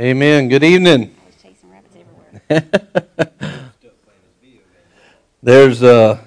Amen. Good evening. There's uh,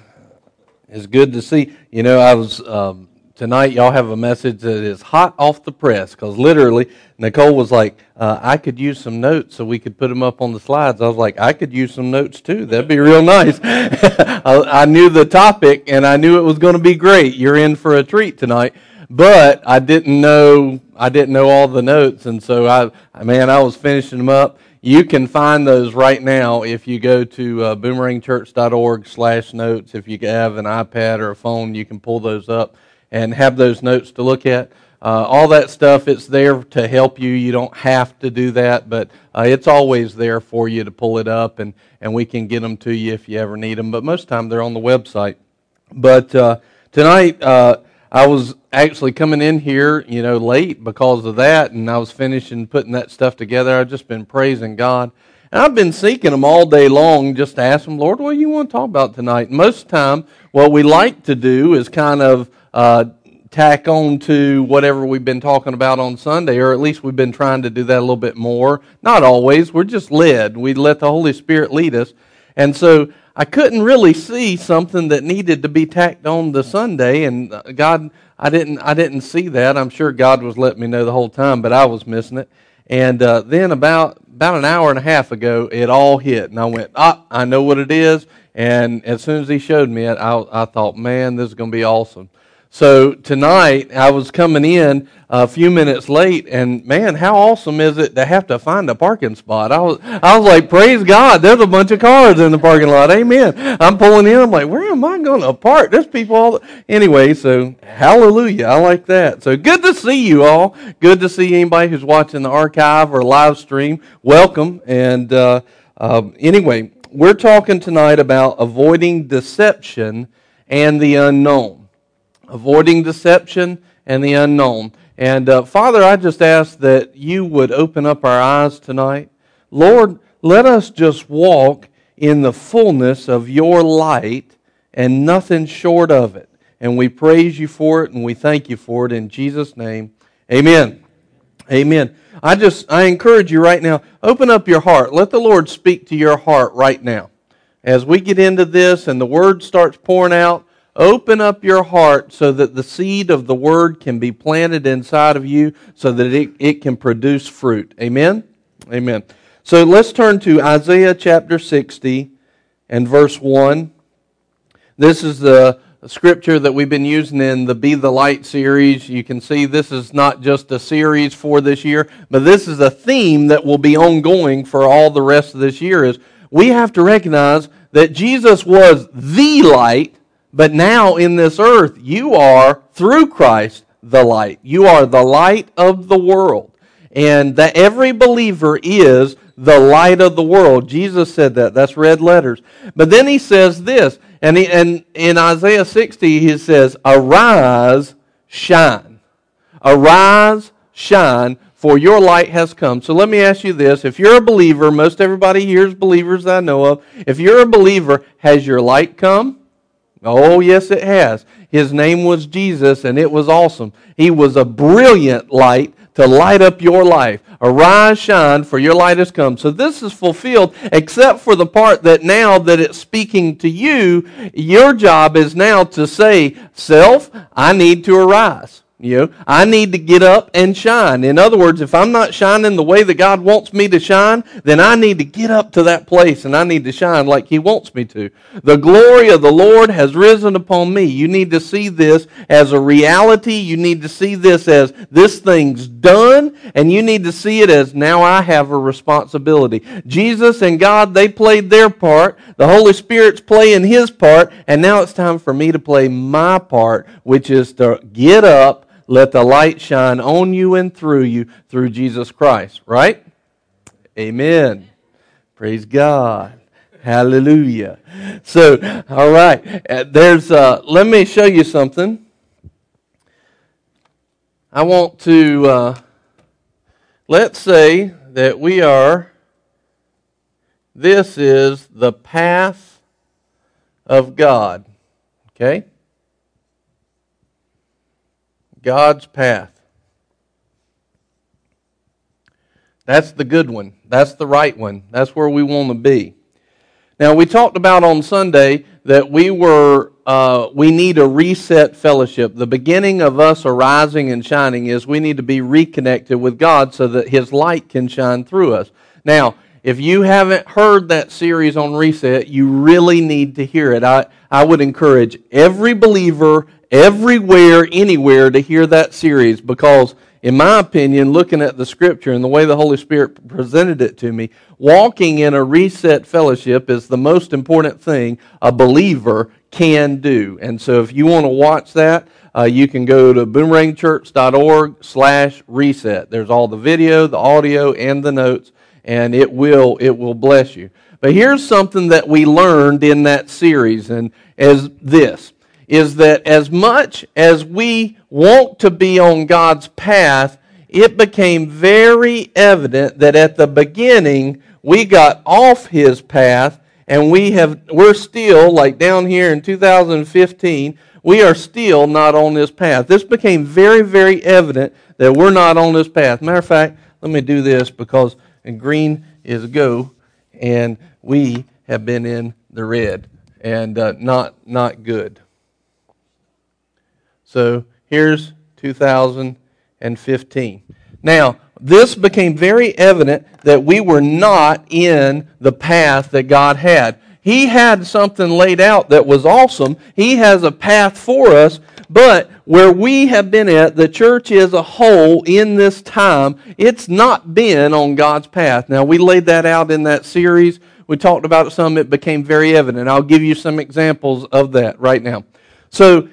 it's good to see. You know, I was um, tonight. Y'all have a message that is hot off the press because literally Nicole was like, uh, "I could use some notes so we could put them up on the slides." I was like, "I could use some notes too. That'd be real nice." I, I knew the topic and I knew it was going to be great. You're in for a treat tonight, but I didn't know I didn't know all the notes, and so I man, I was finishing them up. You can find those right now if you go to uh, boomerangchurch.org slash notes. If you have an iPad or a phone, you can pull those up and have those notes to look at. Uh, all that stuff, it's there to help you. You don't have to do that, but uh, it's always there for you to pull it up, and, and we can get them to you if you ever need them. But most of the time, they're on the website. But uh, tonight, uh, I was actually coming in here, you know, late because of that, and I was finishing putting that stuff together. I've just been praising God. And I've been seeking Him all day long just to ask Him, Lord, what do you want to talk about tonight? Most of the time, what we like to do is kind of uh, tack on to whatever we've been talking about on Sunday, or at least we've been trying to do that a little bit more. Not always. We're just led. We let the Holy Spirit lead us. And so I couldn't really see something that needed to be tacked on the Sunday, and uh, God, I didn't, I didn't see that. I'm sure God was letting me know the whole time, but I was missing it. And uh, then about about an hour and a half ago, it all hit, and I went, ah, I know what it is. And as soon as He showed me it, I, I thought, man, this is going to be awesome. So tonight, I was coming in a few minutes late, and man, how awesome is it to have to find a parking spot? I was, I was like, praise God, there's a bunch of cars in the parking lot. Amen. I'm pulling in. I'm like, where am I going to park? There's people all. Anyway, so hallelujah. I like that. So good to see you all. Good to see anybody who's watching the archive or live stream. Welcome. And uh, uh, anyway, we're talking tonight about avoiding deception and the unknown avoiding deception and the unknown. And uh, Father, I just ask that you would open up our eyes tonight. Lord, let us just walk in the fullness of your light and nothing short of it. And we praise you for it and we thank you for it in Jesus' name. Amen. Amen. I just, I encourage you right now, open up your heart. Let the Lord speak to your heart right now. As we get into this and the word starts pouring out, Open up your heart so that the seed of the word can be planted inside of you so that it, it can produce fruit. Amen? Amen. So let's turn to Isaiah chapter 60 and verse 1. This is the scripture that we've been using in the Be the Light series. You can see this is not just a series for this year, but this is a theme that will be ongoing for all the rest of this year is we have to recognize that Jesus was the light but now in this earth, you are, through Christ, the light. You are the light of the world. And that every believer is the light of the world. Jesus said that. That's red letters. But then he says this, and, he, and in Isaiah 60, he says, Arise, shine. Arise, shine, for your light has come. So let me ask you this. If you're a believer, most everybody here is believers I know of. If you're a believer, has your light come? Oh, yes, it has. His name was Jesus, and it was awesome. He was a brilliant light to light up your life. Arise, shine, for your light has come. So this is fulfilled, except for the part that now that it's speaking to you, your job is now to say, Self, I need to arise. You know, I need to get up and shine. In other words, if I'm not shining the way that God wants me to shine, then I need to get up to that place and I need to shine like He wants me to. The glory of the Lord has risen upon me. You need to see this as a reality. You need to see this as this thing's done, and you need to see it as now I have a responsibility. Jesus and God, they played their part. The Holy Spirit's playing His part, and now it's time for me to play my part, which is to get up let the light shine on you and through you through Jesus Christ, right? Amen. Praise God. Hallelujah. So, all right. Uh, there's uh, let me show you something. I want to uh, let's say that we are this is the path of God. Okay? God's path. That's the good one. That's the right one. That's where we want to be. Now, we talked about on Sunday that we were uh, we need a reset fellowship. The beginning of us arising and shining is we need to be reconnected with God so that His light can shine through us. Now, if you haven't heard that series on reset, you really need to hear it. I, I would encourage every believer, everywhere, anywhere, to hear that series because in my opinion, looking at the scripture and the way the Holy Spirit presented it to me, walking in a reset fellowship is the most important thing a believer can do. And so if you want to watch that, uh, you can go to boomerangchurch.org slash reset. There's all the video, the audio, and the notes, and it will, it will bless you. But here's something that we learned in that series, and as this is that as much as we want to be on God's path, it became very evident that at the beginning we got off his path and we have we're still like down here in 2015 we are still not on this path. This became very very evident that we're not on this path. Matter of fact let me do this because green is go and we have been in the red and uh, not not good so here's 2015. Now, this became very evident that we were not in the path that God had. He had something laid out that was awesome. He has a path for us, but where we have been at, the church as a whole in this time, it's not been on God's path. Now, we laid that out in that series. We talked about some. It became very evident. I'll give you some examples of that right now. So,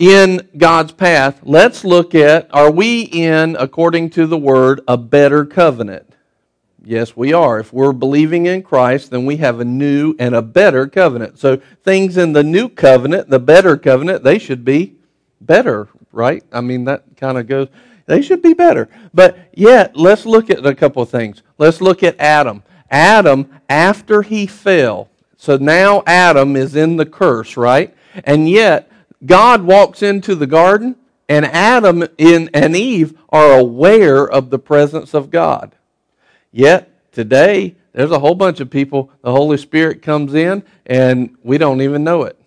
in God's path, let's look at are we in, according to the word, a better covenant? Yes, we are. If we're believing in Christ, then we have a new and a better covenant. So things in the new covenant, the better covenant, they should be better, right? I mean, that kind of goes, they should be better. But yet, let's look at a couple of things. Let's look at Adam. Adam, after he fell, so now Adam is in the curse, right? And yet, God walks into the garden, and Adam and Eve are aware of the presence of God. Yet, today, there's a whole bunch of people, the Holy Spirit comes in, and we don't even know it.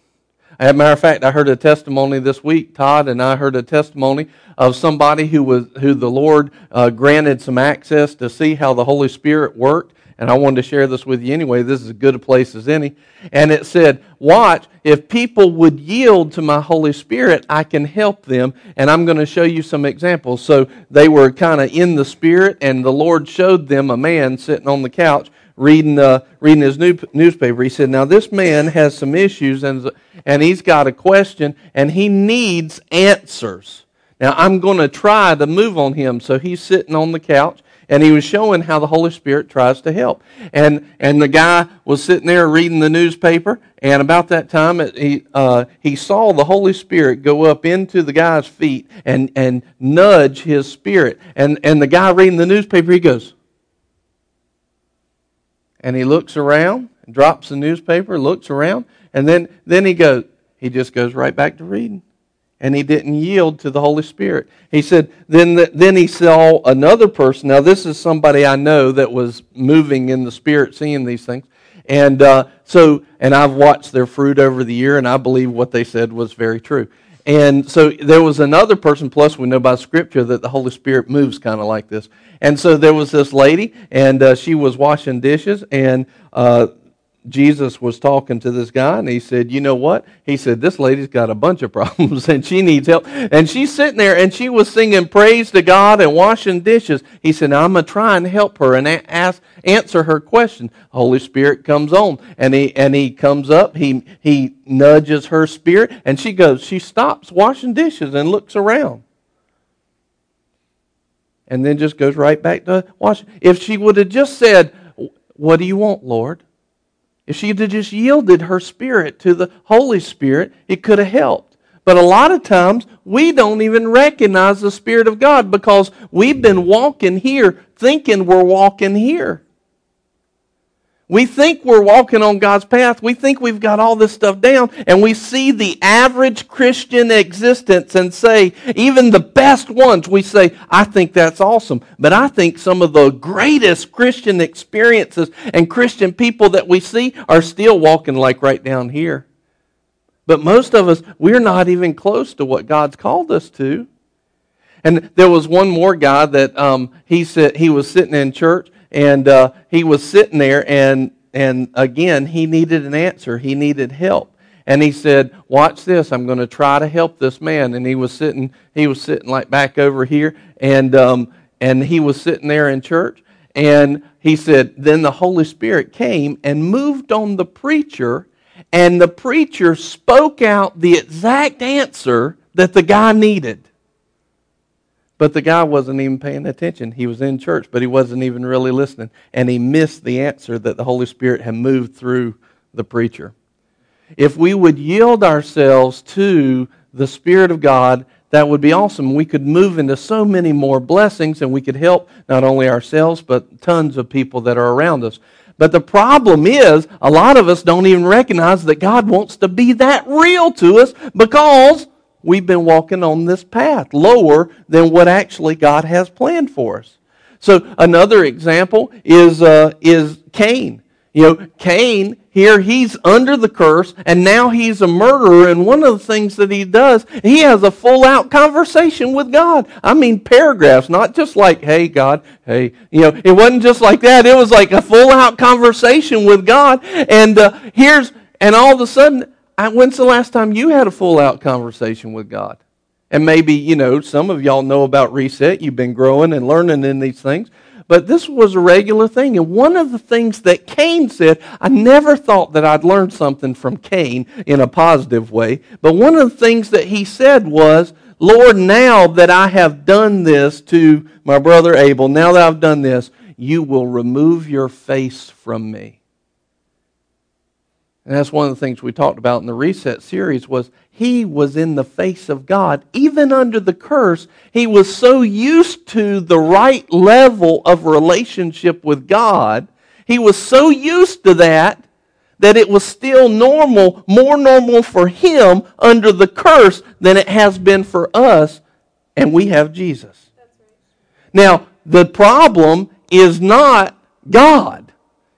As a matter of fact, I heard a testimony this week. Todd and I heard a testimony of somebody who was who the Lord uh, granted some access to see how the Holy Spirit worked, and I wanted to share this with you anyway. This is as good a place as any. And it said, Watch, if people would yield to my Holy Spirit, I can help them. And I'm going to show you some examples. So they were kind of in the Spirit, and the Lord showed them a man sitting on the couch reading, uh, reading his new, newspaper. He said, Now, this man has some issues, and, and he's got a question, and he needs answers. Now, I'm going to try to move on him. So he's sitting on the couch and he was showing how the Holy Spirit tries to help. And and the guy was sitting there reading the newspaper, and about that time, it, he uh, he saw the Holy Spirit go up into the guy's feet and and nudge his spirit. And and the guy reading the newspaper, he goes, and he looks around, drops the newspaper, looks around, and then then he goes, he just goes right back to reading and he didn't yield to the Holy Spirit. He said, then, the, then he saw another person. Now, this is somebody I know that was moving in the Spirit, seeing these things. And uh, so, and I've watched their fruit over the year, and I believe what they said was very true. And so there was another person, plus we know by Scripture that the Holy Spirit moves kind of like this. And so there was this lady, and uh, she was washing dishes, and uh, Jesus was talking to this guy and he said, You know what? He said, This lady's got a bunch of problems and she needs help. And she's sitting there and she was singing praise to God and washing dishes. He said, I'm going to try and help her and ask, answer her question. Holy Spirit comes on and he, and he comes up. He, he nudges her spirit and she goes, She stops washing dishes and looks around. And then just goes right back to washing. If she would have just said, What do you want, Lord? If she had just yielded her spirit to the Holy Spirit, it could have helped. But a lot of times, we don't even recognize the Spirit of God because we've been walking here thinking we're walking here. We think we're walking on God's path. We think we've got all this stuff down. And we see the average Christian existence and say, even the best ones, we say, I think that's awesome. But I think some of the greatest Christian experiences and Christian people that we see are still walking like right down here. But most of us, we're not even close to what God's called us to. And there was one more guy that um, he said he was sitting in church and uh, he was sitting there, and, and again, he needed an answer. He needed help. And he said, Watch this, I'm going to try to help this man. And he was sitting, he was sitting like back over here, and, um, and he was sitting there in church. And he said, Then the Holy Spirit came and moved on the preacher, and the preacher spoke out the exact answer that the guy needed. But the guy wasn't even paying attention. He was in church, but he wasn't even really listening. And he missed the answer that the Holy Spirit had moved through the preacher. If we would yield ourselves to the Spirit of God, that would be awesome. We could move into so many more blessings and we could help not only ourselves, but tons of people that are around us. But the problem is, a lot of us don't even recognize that God wants to be that real to us because we've been walking on this path, lower than what actually God has planned for us. So another example is uh, is Cain. You know, Cain here he's under the curse, and now he's a murderer. And one of the things that he does, he has a full out conversation with God. I mean, paragraphs, not just like, "Hey God, hey," you know, it wasn't just like that. It was like a full out conversation with God. And uh, here's and all of a sudden when's the last time you had a full out conversation with God? And maybe, you know, some of y'all know about reset. You've been growing and learning in these things. But this was a regular thing. And one of the things that Cain said, I never thought that I'd learn something from Cain in a positive way. But one of the things that he said was, Lord, now that I have done this to my brother Abel, now that I've done this, you will remove your face from me. And that's one of the things we talked about in the reset series was he was in the face of God. Even under the curse, he was so used to the right level of relationship with God. He was so used to that that it was still normal, more normal for him under the curse than it has been for us, and we have Jesus. Now, the problem is not God.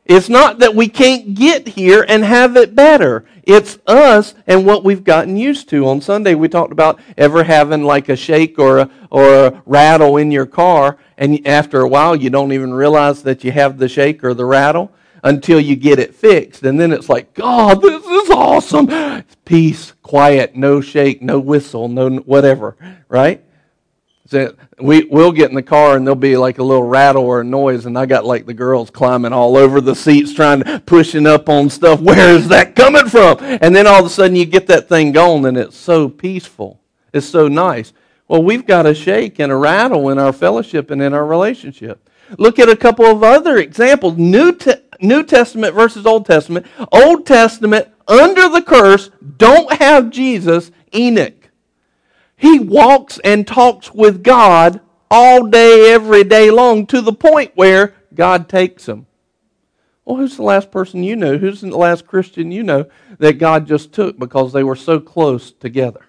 It's not that we can't get here and have it better. It's us and what we've gotten used to. On Sunday, we talked about ever having like a shake or a, or a rattle in your car, and after a while, you don't even realize that you have the shake or the rattle until you get it fixed. And then it's like, God, this is awesome. Peace, quiet, no shake, no whistle, no whatever, right? So we, we'll get in the car and there'll be like a little rattle or a noise, and I got like the girls climbing all over the seats trying to pushing up on stuff. Where is that coming from? And then all of a sudden you get that thing going, and it's so peaceful. It's so nice. Well, we've got a shake and a rattle in our fellowship and in our relationship. Look at a couple of other examples New, Te- New Testament versus Old Testament. Old Testament, under the curse, don't have Jesus, Enoch. He walks and talks with God all day, every day long, to the point where God takes him. Well, who's the last person you know? Who's the last Christian you know that God just took because they were so close together?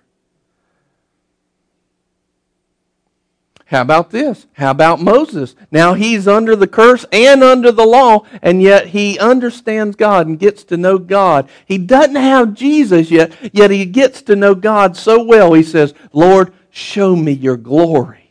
How about this? How about Moses? Now he's under the curse and under the law, and yet he understands God and gets to know God. He doesn't have Jesus yet, yet he gets to know God so well. He says, Lord, show me your glory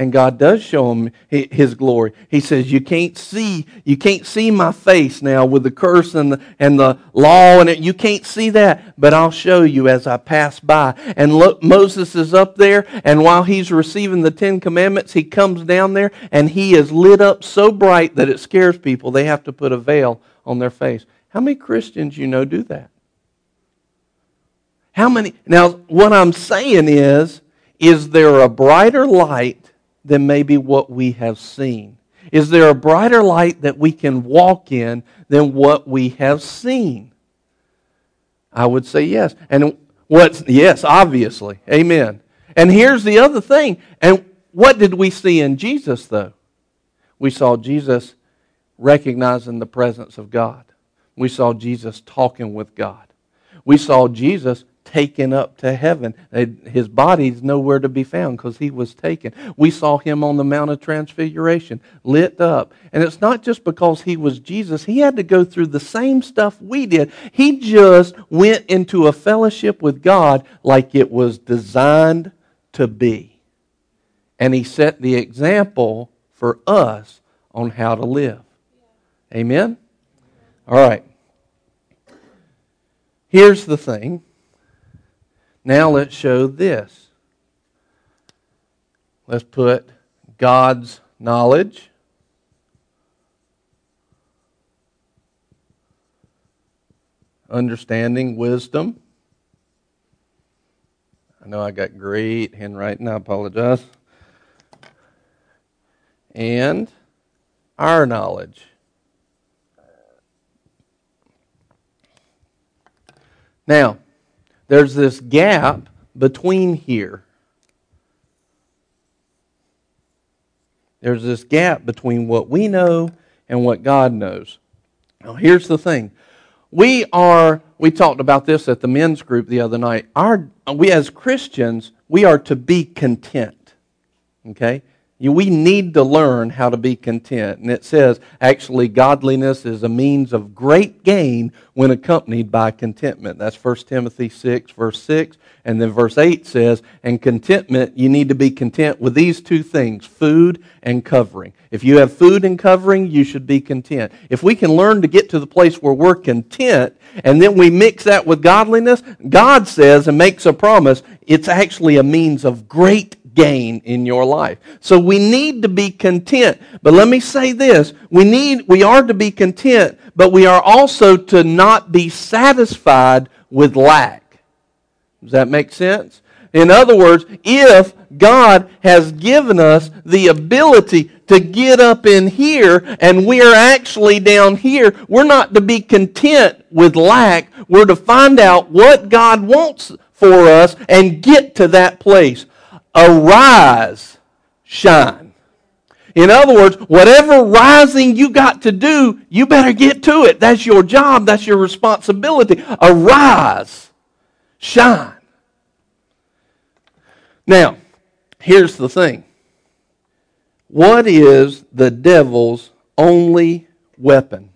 and God does show him his glory. He says, "You can't see, you can't see my face now with the curse and the, and the law and it. You can't see that, but I'll show you as I pass by." And look, Moses is up there, and while he's receiving the Ten Commandments, he comes down there, and he is lit up so bright that it scares people. They have to put a veil on their face. How many Christians you know do that? How many? Now, what I'm saying is, is there a brighter light? Than maybe what we have seen? Is there a brighter light that we can walk in than what we have seen? I would say yes. And what's yes, obviously. Amen. And here's the other thing. And what did we see in Jesus though? We saw Jesus recognizing the presence of God. We saw Jesus talking with God. We saw Jesus taken up to heaven. His body's nowhere to be found because he was taken. We saw him on the Mount of Transfiguration, lit up. And it's not just because he was Jesus, he had to go through the same stuff we did. He just went into a fellowship with God like it was designed to be. And he set the example for us on how to live. Amen? All right. Here's the thing now let's show this. Let's put God's knowledge. Understanding, wisdom. I know I got great handwriting, I apologize. And our knowledge. Now, there's this gap between here. There's this gap between what we know and what God knows. Now, here's the thing. We are, we talked about this at the men's group the other night. Our, we as Christians, we are to be content. Okay? We need to learn how to be content. And it says, actually, godliness is a means of great gain when accompanied by contentment. That's 1 Timothy 6, verse 6. And then verse 8 says, and contentment, you need to be content with these two things food and covering. If you have food and covering, you should be content. If we can learn to get to the place where we're content, and then we mix that with godliness, God says and makes a promise, it's actually a means of great gain in your life. So we need to be content. But let me say this, we need we are to be content, but we are also to not be satisfied with lack. Does that make sense? In other words, if God has given us the ability to get up in here and we are actually down here, we're not to be content with lack. We're to find out what God wants for us and get to that place arise, shine. In other words, whatever rising you got to do, you better get to it. That's your job, that's your responsibility. Arise, shine. Now, here's the thing what is the devil's only weapon?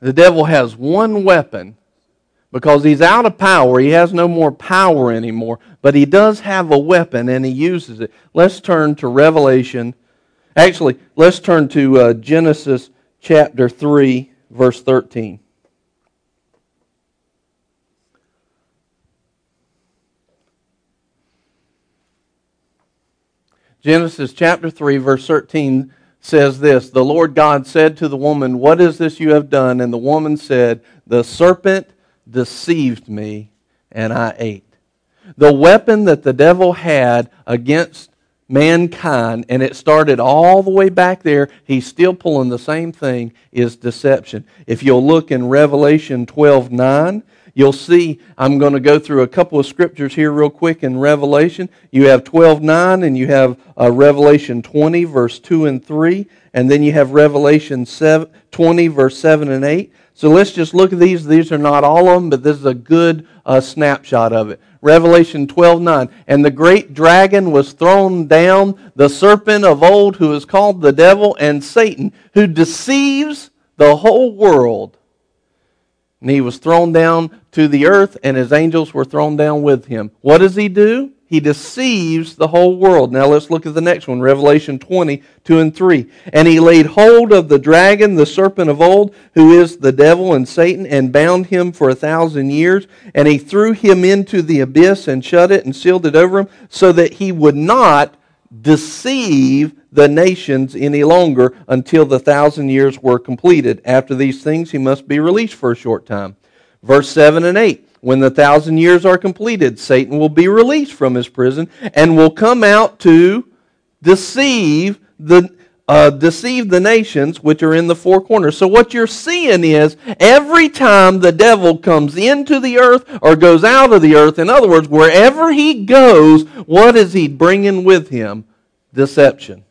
The devil has one weapon, because he's out of power. He has no more power anymore, but he does have a weapon and he uses it. Let's turn to Revelation. Actually, let's turn to uh, Genesis chapter 3, verse 13. Genesis chapter 3, verse 13 says this The Lord God said to the woman, What is this you have done? And the woman said, The serpent deceived me, and I ate. The weapon that the devil had against mankind, and it started all the way back there, he's still pulling the same thing, is deception. If you'll look in Revelation 12 9, you'll see I'm going to go through a couple of scriptures here real quick in Revelation. You have 12 9, and you have uh, Revelation 20, verse 2 and 3, and then you have Revelation 7, 20, verse 7 and 8. So let's just look at these. These are not all of them, but this is a good uh, snapshot of it. Revelation 12 9. And the great dragon was thrown down, the serpent of old, who is called the devil and Satan, who deceives the whole world. And he was thrown down to the earth, and his angels were thrown down with him. What does he do? He deceives the whole world. Now let's look at the next one, Revelation 20, 2 and 3. And he laid hold of the dragon, the serpent of old, who is the devil and Satan, and bound him for a thousand years. And he threw him into the abyss and shut it and sealed it over him, so that he would not deceive the nations any longer until the thousand years were completed. After these things, he must be released for a short time. Verse 7 and 8. When the thousand years are completed, Satan will be released from his prison and will come out to deceive the uh, deceive the nations which are in the four corners. So what you're seeing is every time the devil comes into the earth or goes out of the earth, in other words, wherever he goes, what is he bringing with him? Deception.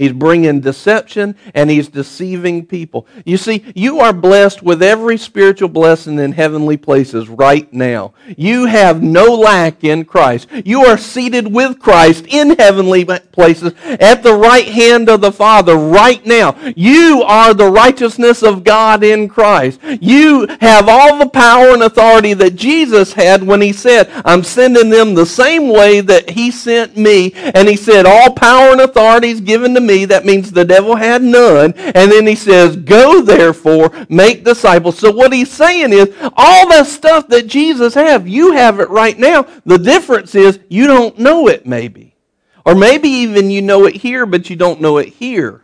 He's bringing deception and he's deceiving people. You see, you are blessed with every spiritual blessing in heavenly places right now. You have no lack in Christ. You are seated with Christ in heavenly places at the right hand of the Father right now. You are the righteousness of God in Christ. You have all the power and authority that Jesus had when he said, I'm sending them the same way that he sent me. And he said, all power and authority is given to me me. That means the devil had none. And then he says, Go therefore, make disciples. So what he's saying is, all the stuff that Jesus have, you have it right now. The difference is you don't know it maybe. Or maybe even you know it here, but you don't know it here.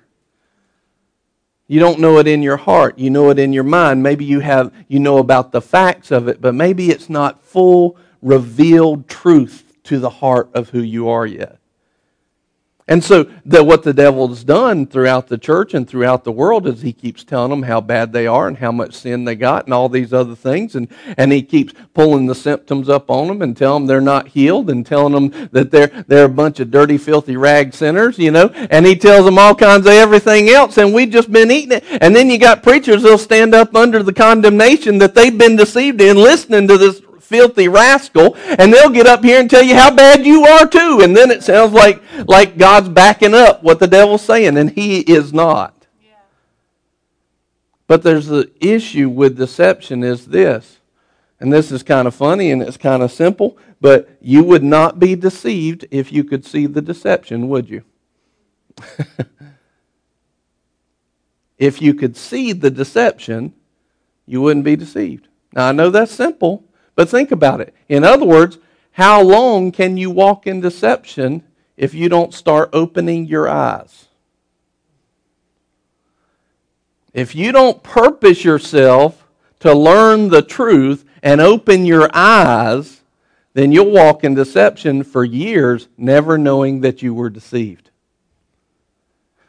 You don't know it in your heart. You know it in your mind. Maybe you have you know about the facts of it, but maybe it's not full revealed truth to the heart of who you are yet. And so that what the devil's done throughout the church and throughout the world is he keeps telling them how bad they are and how much sin they got and all these other things. And, and he keeps pulling the symptoms up on them and telling them they're not healed and telling them that they're, they're a bunch of dirty, filthy rag sinners, you know. And he tells them all kinds of everything else and we've just been eating it. And then you got preachers that'll stand up under the condemnation that they've been deceived in listening to this filthy rascal, and they'll get up here and tell you how bad you are too. And then it sounds like, like God's backing up what the devil's saying, and he is not. But there's the issue with deception is this, and this is kind of funny and it's kind of simple, but you would not be deceived if you could see the deception, would you? if you could see the deception, you wouldn't be deceived. Now, I know that's simple, but think about it. In other words, how long can you walk in deception if you don't start opening your eyes? If you don't purpose yourself to learn the truth and open your eyes, then you'll walk in deception for years, never knowing that you were deceived.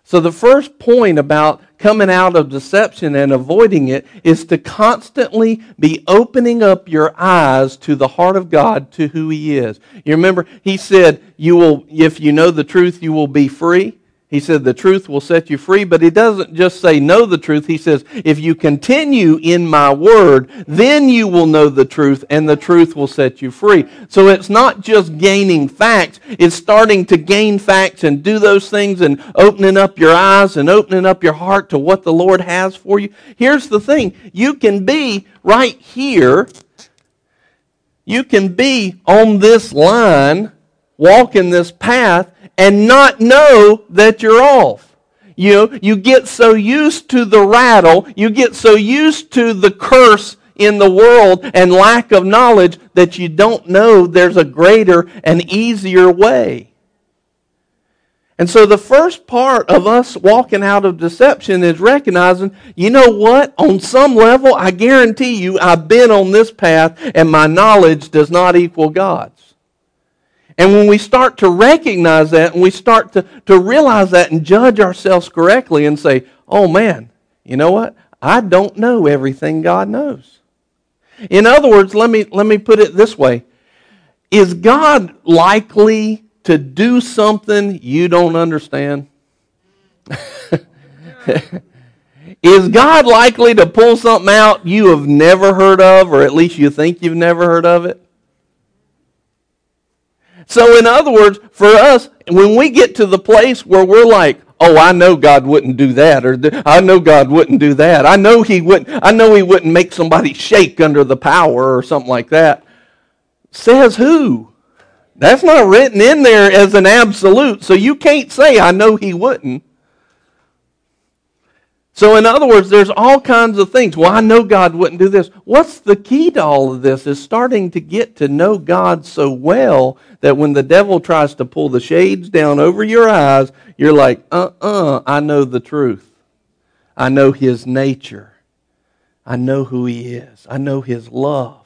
So, the first point about coming out of deception and avoiding it is to constantly be opening up your eyes to the heart of God, to who He is. You remember, He said, you will, If you know the truth, you will be free. He said, The truth will set you free, but he doesn't just say, Know the truth. He says, If you continue in my word, then you will know the truth, and the truth will set you free. So it's not just gaining facts, it's starting to gain facts and do those things and opening up your eyes and opening up your heart to what the Lord has for you. Here's the thing you can be right here, you can be on this line, walking this path and not know that you're off. You know, you get so used to the rattle, you get so used to the curse in the world and lack of knowledge that you don't know there's a greater and easier way. And so the first part of us walking out of deception is recognizing, you know what? On some level, I guarantee you, I've been on this path and my knowledge does not equal God's. And when we start to recognize that and we start to, to realize that and judge ourselves correctly and say, oh man, you know what? I don't know everything God knows. In other words, let me, let me put it this way Is God likely to do something you don't understand? Is God likely to pull something out you have never heard of, or at least you think you've never heard of it? So, in other words, for us, when we get to the place where we're like, oh, I know God wouldn't do that, or I know God wouldn't do that. I know He wouldn't. I know He wouldn't make somebody shake under the power or something like that. Says who? That's not written in there as an absolute, so you can't say I know He wouldn't. So, in other words, there's all kinds of things. Well, I know God wouldn't do this. What's the key to all of this is starting to get to know God so well that when the devil tries to pull the shades down over your eyes, you're like, uh uh-uh, uh, I know the truth. I know his nature. I know who he is. I know his love.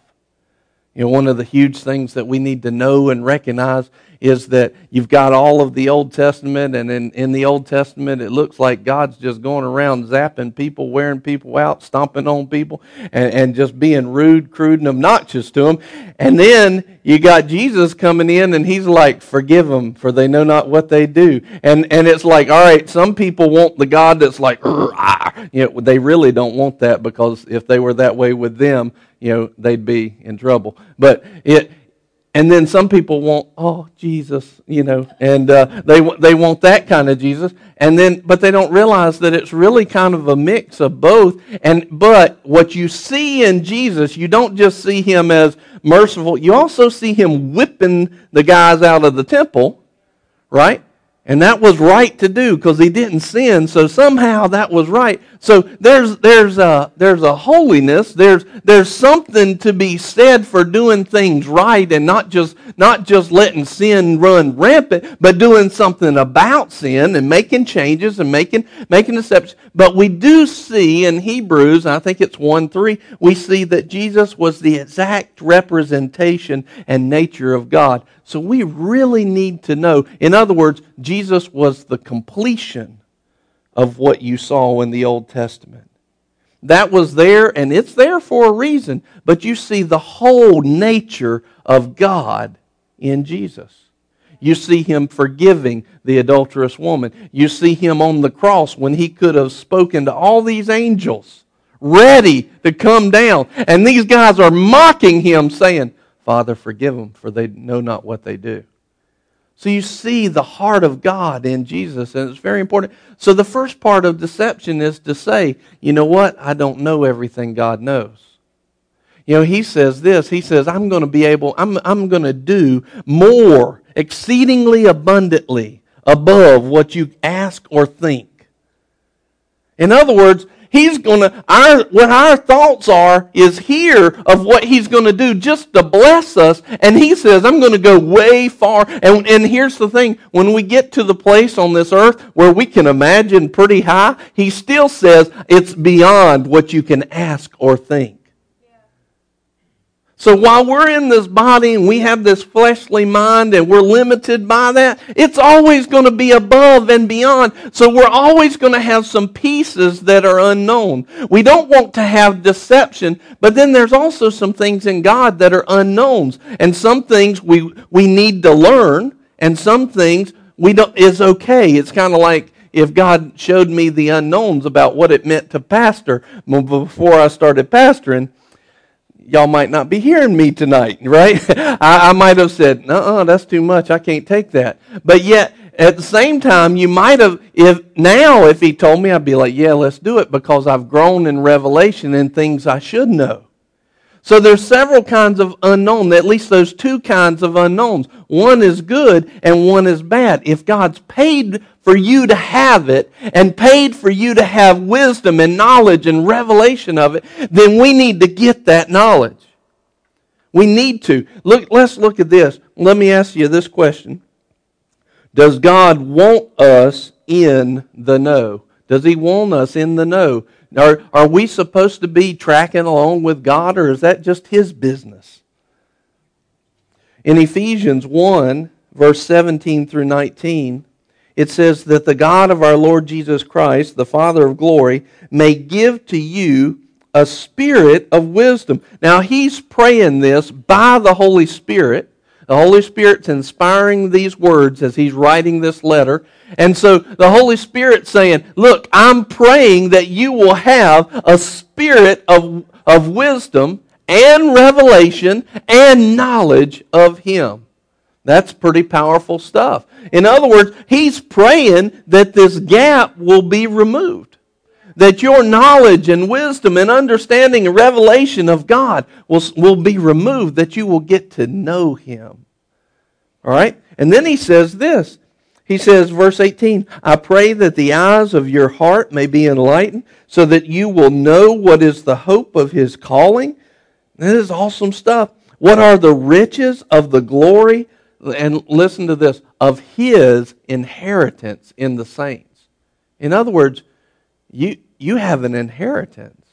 You know, one of the huge things that we need to know and recognize is that you've got all of the Old Testament, and in, in the Old Testament, it looks like God's just going around zapping people, wearing people out, stomping on people, and, and just being rude, crude, and obnoxious to them. And then you got Jesus coming in, and he's like, Forgive them, for they know not what they do. And, and it's like, all right, some people want the God that's like, ah. you know, they really don't want that because if they were that way with them, you know, they'd be in trouble. But it, and then some people want, oh, Jesus, you know, and uh, they, they want that kind of Jesus. And then, but they don't realize that it's really kind of a mix of both. And, but what you see in Jesus, you don't just see him as merciful, you also see him whipping the guys out of the temple, right? And that was right to do because he didn't sin. So somehow that was right. So there's, there's, a, there's a holiness. There's, there's something to be said for doing things right and not just, not just letting sin run rampant, but doing something about sin and making changes and making, making exceptions. But we do see in Hebrews, I think it's 1 3, we see that Jesus was the exact representation and nature of God. So we really need to know. In other words, Jesus was the completion of what you saw in the Old Testament. That was there, and it's there for a reason, but you see the whole nature of God in Jesus. You see him forgiving the adulterous woman. You see him on the cross when he could have spoken to all these angels ready to come down. And these guys are mocking him, saying, Father, forgive them, for they know not what they do. So you see the heart of God in Jesus, and it's very important. So the first part of deception is to say, you know what? I don't know everything God knows. You know, he says this. He says, I'm going to be able, I'm, I'm going to do more, exceedingly abundantly above what you ask or think. In other words, He's going to, our, what our thoughts are is here of what He's going to do just to bless us. And He says, I'm going to go way far. And, and here's the thing when we get to the place on this earth where we can imagine pretty high, He still says it's beyond what you can ask or think. So while we're in this body and we have this fleshly mind and we're limited by that, it's always going to be above and beyond. So we're always going to have some pieces that are unknown. We don't want to have deception, but then there's also some things in God that are unknowns. And some things we, we need to learn and some things we don't, is okay. It's kind of like, if God showed me the unknowns about what it meant to pastor before I started pastoring, y'all might not be hearing me tonight, right? I, I, might have said, no, that's too much. I can't take that. But yet, at the same time, you might have, if now, if he told me, I'd be like, yeah, let's do it because I've grown in revelation in things I should know. So there's several kinds of unknown, at least those two kinds of unknowns. One is good and one is bad. If God's paid for you to have it and paid for you to have wisdom and knowledge and revelation of it, then we need to get that knowledge. We need to. Look, let's look at this. Let me ask you this question. Does God want us in the know? Does he want us in the know? Are, are we supposed to be tracking along with God, or is that just his business? In Ephesians 1, verse 17 through 19, it says that the God of our Lord Jesus Christ, the Father of glory, may give to you a spirit of wisdom. Now, he's praying this by the Holy Spirit. The Holy Spirit's inspiring these words as he's writing this letter. And so the Holy Spirit's saying, Look, I'm praying that you will have a spirit of, of wisdom and revelation and knowledge of Him. That's pretty powerful stuff. In other words, he's praying that this gap will be removed. That your knowledge and wisdom and understanding and revelation of God will, will be removed, that you will get to know him. All right? And then he says this. He says, verse 18, I pray that the eyes of your heart may be enlightened, so that you will know what is the hope of his calling. That is awesome stuff. What are the riches of the glory and listen to this, of his inheritance in the saints. In other words, you, you have an inheritance.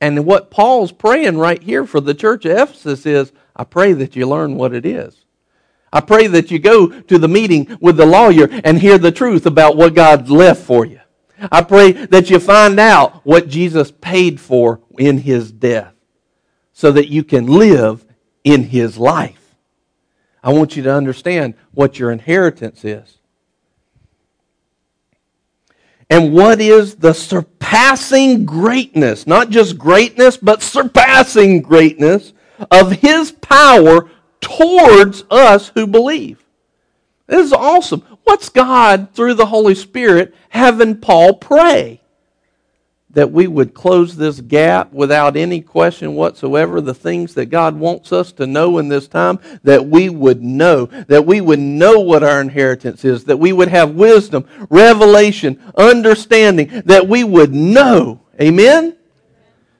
And what Paul's praying right here for the church of Ephesus is, I pray that you learn what it is. I pray that you go to the meeting with the lawyer and hear the truth about what God left for you. I pray that you find out what Jesus paid for in his death so that you can live in his life. I want you to understand what your inheritance is. And what is the surpassing greatness, not just greatness, but surpassing greatness of his power towards us who believe. This is awesome. What's God, through the Holy Spirit, having Paul pray? That we would close this gap without any question whatsoever. The things that God wants us to know in this time, that we would know. That we would know what our inheritance is. That we would have wisdom, revelation, understanding. That we would know. Amen?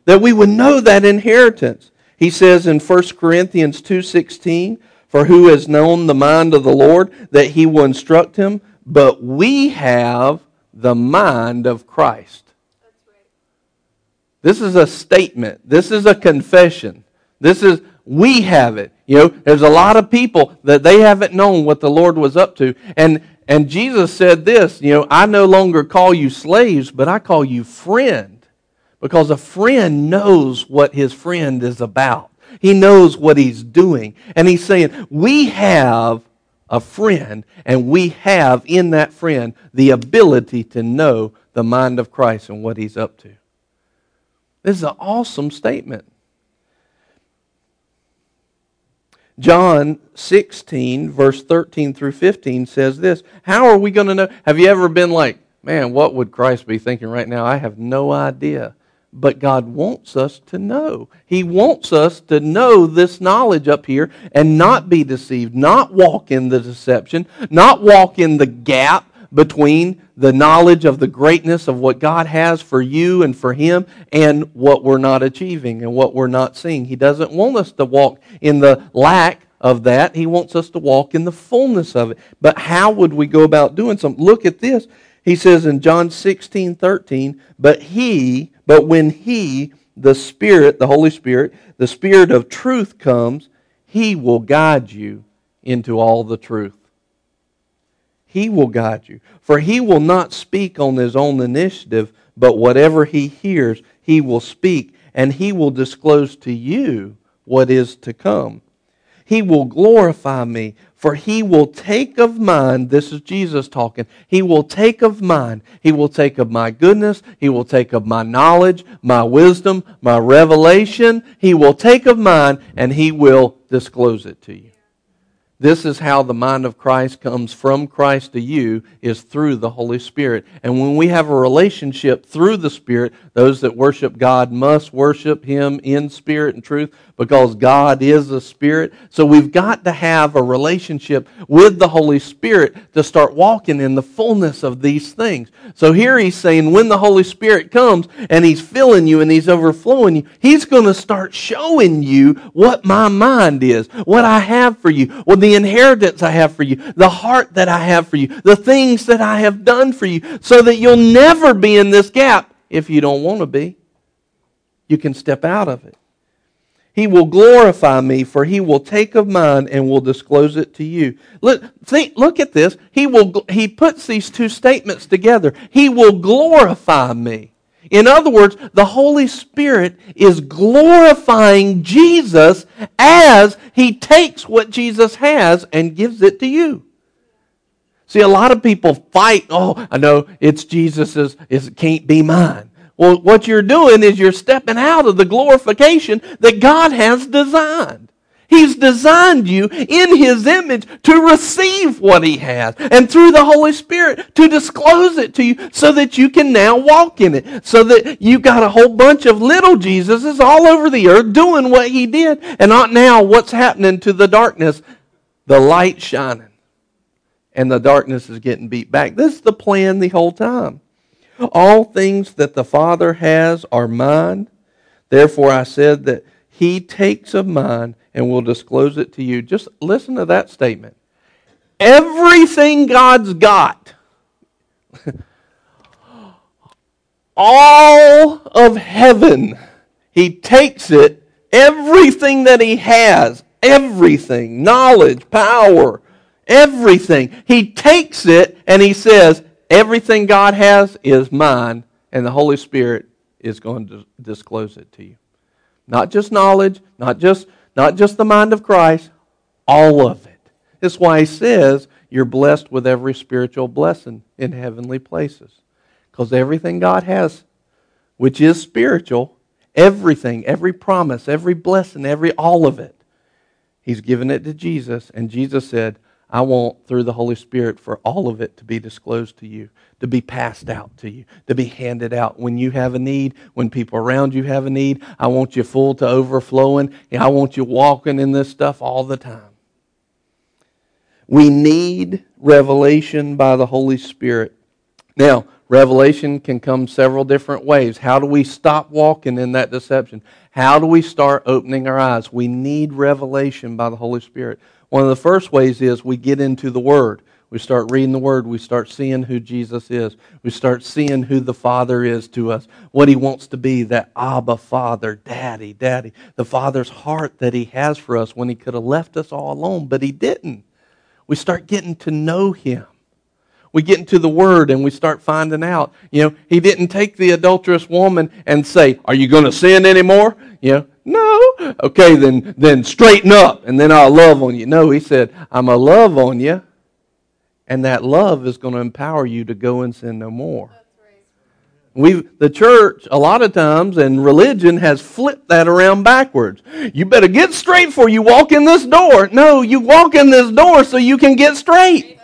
That we would know that inheritance. He says in 1 Corinthians 2:16, "For who has known the mind of the Lord that he will instruct him? But we have the mind of Christ." This is a statement. This is a confession. This is we have it. You know, there's a lot of people that they haven't known what the Lord was up to. And and Jesus said this, you know, I no longer call you slaves, but I call you friend because a friend knows what his friend is about. He knows what he's doing. And he's saying, We have a friend, and we have in that friend the ability to know the mind of Christ and what he's up to. This is an awesome statement. John 16, verse 13 through 15 says this How are we going to know? Have you ever been like, man, what would Christ be thinking right now? I have no idea but God wants us to know. He wants us to know this knowledge up here and not be deceived, not walk in the deception, not walk in the gap between the knowledge of the greatness of what God has for you and for Him and what we're not achieving and what we're not seeing. He doesn't want us to walk in the lack of that. He wants us to walk in the fullness of it. But how would we go about doing something? Look at this. He says in John 16, 13, but he, but when he, the Spirit, the Holy Spirit, the Spirit of truth comes, he will guide you into all the truth. He will guide you. For he will not speak on his own initiative, but whatever he hears, he will speak, and he will disclose to you what is to come. He will glorify me, for he will take of mine, this is Jesus talking, he will take of mine, he will take of my goodness, he will take of my knowledge, my wisdom, my revelation, he will take of mine, and he will disclose it to you. This is how the mind of Christ comes from Christ to you is through the Holy Spirit. And when we have a relationship through the Spirit, those that worship God must worship him in spirit and truth because God is a spirit. So we've got to have a relationship with the Holy Spirit to start walking in the fullness of these things. So here he's saying when the Holy Spirit comes and he's filling you and he's overflowing you, he's going to start showing you what my mind is, what I have for you, what the inheritance I have for you, the heart that I have for you, the things that I have done for you, so that you'll never be in this gap if you don't want to be. You can step out of it. He will glorify me, for he will take of mine and will disclose it to you. Look, think, look at this. He, will, he puts these two statements together. He will glorify me. In other words, the Holy Spirit is glorifying Jesus as he takes what Jesus has and gives it to you. See, a lot of people fight, oh, I know it's Jesus's, it can't be mine. Well, what you're doing is you're stepping out of the glorification that God has designed. He's designed you in His image to receive what He has, and through the Holy Spirit to disclose it to you so that you can now walk in it. So that you've got a whole bunch of little Jesuses all over the earth doing what He did. And not now what's happening to the darkness? The light shining. And the darkness is getting beat back. This is the plan the whole time. All things that the Father has are mine. Therefore, I said that He takes of mine and will disclose it to you. Just listen to that statement. Everything God's got, all of heaven, He takes it, everything that He has, everything knowledge, power, everything. He takes it and he says, Everything God has is mine, and the Holy Spirit is going to disclose it to you. Not just knowledge, not just, not just the mind of Christ, all of it. That's why he says you're blessed with every spiritual blessing in heavenly places. Because everything God has, which is spiritual, everything, every promise, every blessing, every all of it, He's given it to Jesus. And Jesus said, I want, through the Holy Spirit, for all of it to be disclosed to you, to be passed out to you, to be handed out. When you have a need, when people around you have a need, I want you full to overflowing. I want you walking in this stuff all the time. We need revelation by the Holy Spirit. Now, revelation can come several different ways. How do we stop walking in that deception? How do we start opening our eyes? We need revelation by the Holy Spirit. One of the first ways is we get into the Word. We start reading the Word. We start seeing who Jesus is. We start seeing who the Father is to us, what He wants to be that Abba Father, Daddy, Daddy, the Father's heart that He has for us when He could have left us all alone, but He didn't. We start getting to know Him. We get into the Word and we start finding out. You know, He didn't take the adulterous woman and say, Are you going to sin anymore? You know, no. Okay, then, then straighten up and then I'll love on you. No, he said, I'm going to love on you, and that love is going to empower you to go and sin no more. We, the church, a lot of times, and religion has flipped that around backwards. You better get straight before you walk in this door. No, you walk in this door so you can get straight.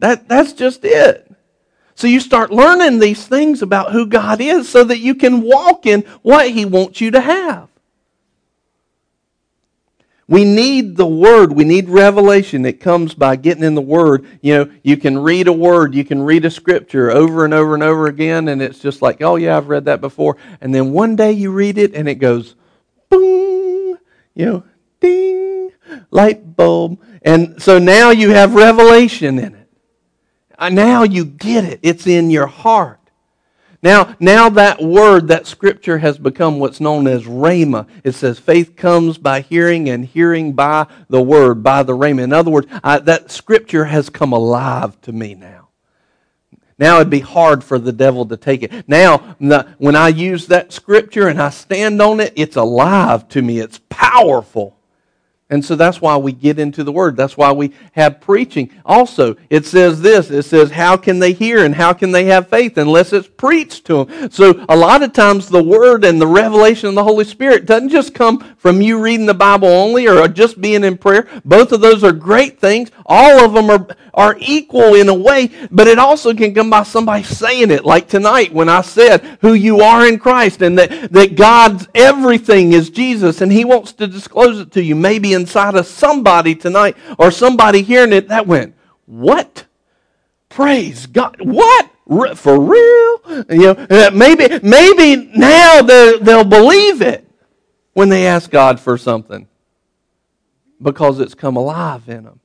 That, that's just it. So you start learning these things about who God is so that you can walk in what He wants you to have. We need the Word. We need revelation. It comes by getting in the Word. You know, you can read a word, you can read a scripture over and over and over again, and it's just like, oh, yeah, I've read that before. And then one day you read it, and it goes, boom, you know, ding, light bulb. And so now you have revelation in it. Uh, now you get it. It's in your heart. Now, now that word, that scripture has become what's known as rhema. It says faith comes by hearing and hearing by the word, by the rhema. In other words, I, that scripture has come alive to me now. Now it'd be hard for the devil to take it. Now, when I use that scripture and I stand on it, it's alive to me. It's powerful. And so that's why we get into the Word. That's why we have preaching. Also, it says this it says, How can they hear and how can they have faith unless it's preached to them? So, a lot of times, the Word and the revelation of the Holy Spirit doesn't just come from you reading the Bible only or just being in prayer. Both of those are great things. All of them are, are equal in a way, but it also can come by somebody saying it, like tonight when I said who you are in Christ and that, that God's everything is Jesus and He wants to disclose it to you. Maybe inside of somebody tonight or somebody hearing it that went, What? Praise God. What? For real? You know, uh, maybe, maybe now they'll believe it when they ask God for something because it's come alive in them.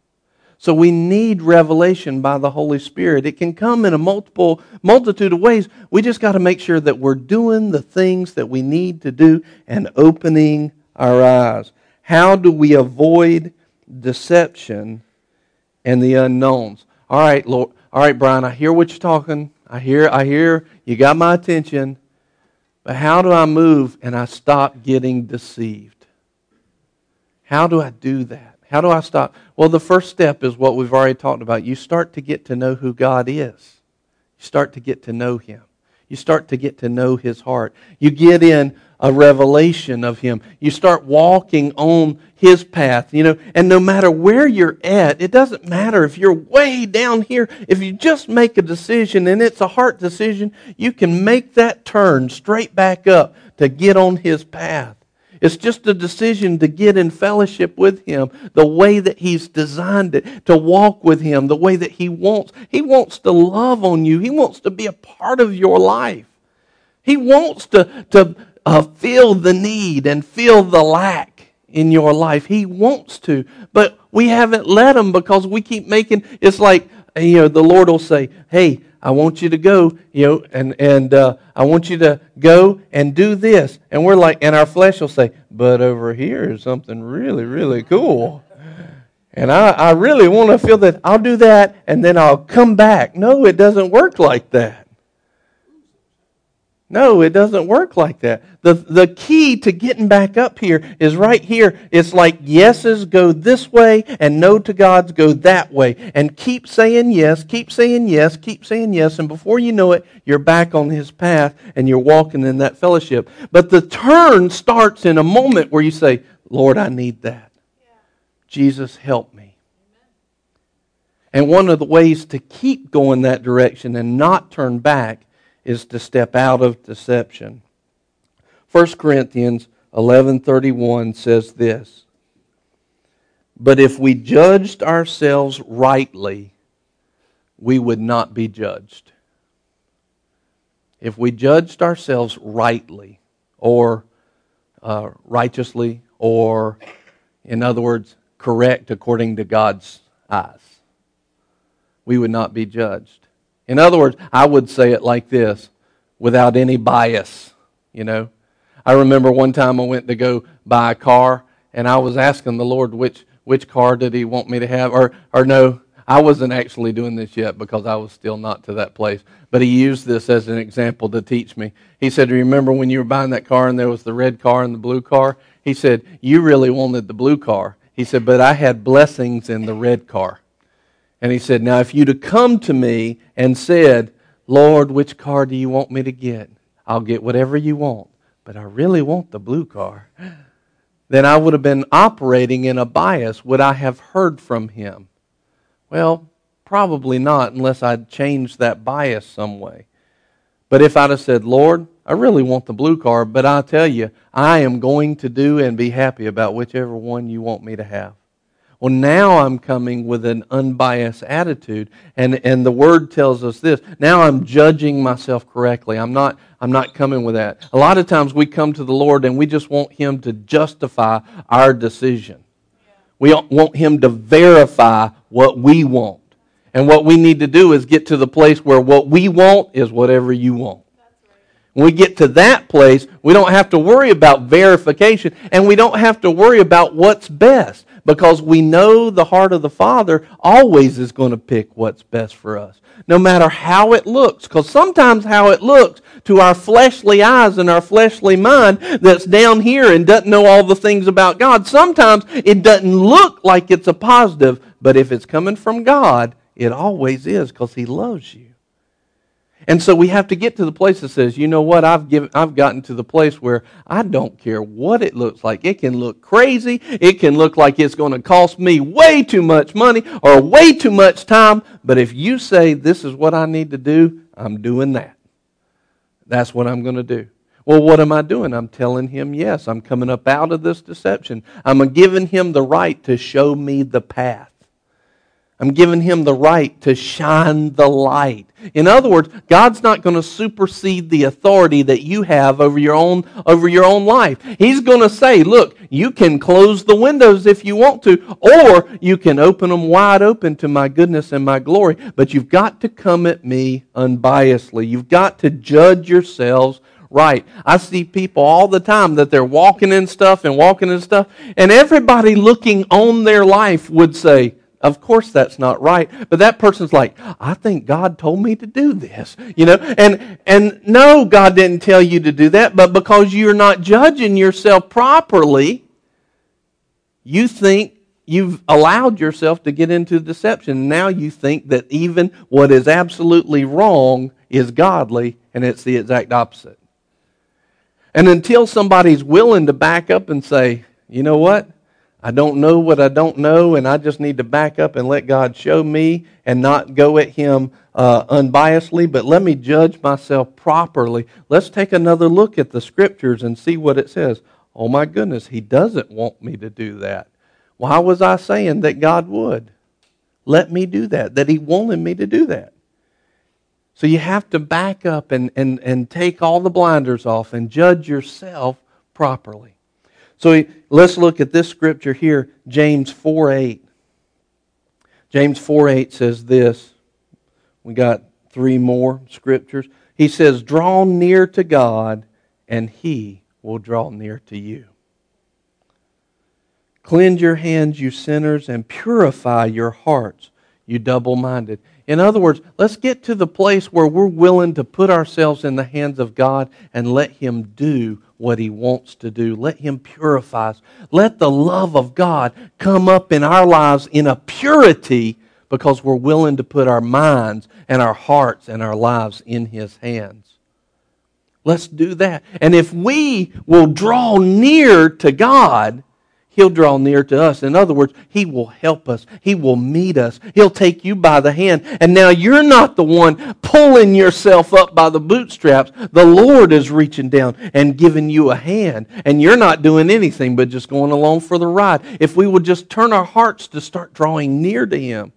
So we need revelation by the Holy Spirit. It can come in a multiple multitude of ways. We just got to make sure that we're doing the things that we need to do and opening our eyes. How do we avoid deception and the unknowns? All right, Lord. All right, Brian, I hear what you're talking. I hear I hear you got my attention. But how do I move and I stop getting deceived? How do I do that? How do I stop? Well, the first step is what we've already talked about. You start to get to know who God is. You start to get to know Him. You start to get to know His heart. You get in a revelation of Him. You start walking on His path, you know, and no matter where you're at, it doesn't matter if you're way down here, if you just make a decision and it's a heart decision, you can make that turn straight back up to get on His path. It's just a decision to get in fellowship with Him the way that He's designed it, to walk with Him the way that He wants. He wants to love on you, He wants to be a part of your life. He wants to, to uh, feel the need and feel the lack in your life. He wants to, but we haven't let Him because we keep making it's like you know, the Lord will say, hey, I want you to go, you know, and, and uh, I want you to go and do this. And we're like, and our flesh will say, but over here is something really, really cool. And I, I really want to feel that I'll do that and then I'll come back. No, it doesn't work like that. No, it doesn't work like that. The, the key to getting back up here is right here. It's like yeses go this way and no to God's go that way. And keep saying yes, keep saying yes, keep saying yes. And before you know it, you're back on His path and you're walking in that fellowship. But the turn starts in a moment where you say, Lord, I need that. Jesus, help me. And one of the ways to keep going that direction and not turn back is to step out of deception. 1 Corinthians 11:31 says this: But if we judged ourselves rightly, we would not be judged. If we judged ourselves rightly or uh, righteously or in other words correct according to God's eyes, we would not be judged. In other words, I would say it like this without any bias, you know. I remember one time I went to go buy a car and I was asking the Lord which which car did he want me to have or or no, I wasn't actually doing this yet because I was still not to that place. But he used this as an example to teach me. He said, Remember when you were buying that car and there was the red car and the blue car? He said, You really wanted the blue car. He said, But I had blessings in the red car. And he said, Now, if you'd have come to me and said, Lord, which car do you want me to get? I'll get whatever you want, but I really want the blue car. Then I would have been operating in a bias. Would I have heard from him? Well, probably not unless I'd changed that bias some way. But if I'd have said, Lord, I really want the blue car, but I tell you, I am going to do and be happy about whichever one you want me to have. Well, now I'm coming with an unbiased attitude. And, and the word tells us this. Now I'm judging myself correctly. I'm not, I'm not coming with that. A lot of times we come to the Lord and we just want Him to justify our decision. We want Him to verify what we want. And what we need to do is get to the place where what we want is whatever you want. When we get to that place, we don't have to worry about verification and we don't have to worry about what's best because we know the heart of the Father always is going to pick what's best for us, no matter how it looks. Because sometimes how it looks to our fleshly eyes and our fleshly mind that's down here and doesn't know all the things about God, sometimes it doesn't look like it's a positive, but if it's coming from God, it always is because He loves you. And so we have to get to the place that says, you know what, I've, given, I've gotten to the place where I don't care what it looks like. It can look crazy. It can look like it's going to cost me way too much money or way too much time. But if you say, this is what I need to do, I'm doing that. That's what I'm going to do. Well, what am I doing? I'm telling him yes. I'm coming up out of this deception. I'm giving him the right to show me the path. I'm giving him the right to shine the light. In other words, God's not going to supersede the authority that you have over your own over your own life. He's going to say, "Look, you can close the windows if you want to, or you can open them wide open to my goodness and my glory, but you've got to come at me unbiasedly. You've got to judge yourselves right. I see people all the time that they're walking in stuff and walking in stuff, and everybody looking on their life would say, of course that's not right. But that person's like, I think God told me to do this. You know, and and no, God didn't tell you to do that, but because you're not judging yourself properly, you think you've allowed yourself to get into deception. Now you think that even what is absolutely wrong is godly, and it's the exact opposite. And until somebody's willing to back up and say, you know what? I don't know what I don't know, and I just need to back up and let God show me and not go at Him uh, unbiasedly, but let me judge myself properly. Let's take another look at the Scriptures and see what it says. Oh my goodness, He doesn't want me to do that. Why was I saying that God would? Let me do that, that He wanted me to do that. So you have to back up and, and, and take all the blinders off and judge yourself properly. So let's look at this scripture here, James 4 8. James 4 8 says this We got three more scriptures. He says, Draw near to God, and He will draw near to you. Cleanse your hands, you sinners, and purify your hearts, you double minded. In other words, let's get to the place where we're willing to put ourselves in the hands of God and let Him do what He wants to do. Let Him purify us. Let the love of God come up in our lives in a purity because we're willing to put our minds and our hearts and our lives in His hands. Let's do that. And if we will draw near to God, He'll draw near to us. In other words, He will help us. He will meet us. He'll take you by the hand. And now you're not the one pulling yourself up by the bootstraps. The Lord is reaching down and giving you a hand. And you're not doing anything but just going along for the ride. If we would just turn our hearts to start drawing near to Him.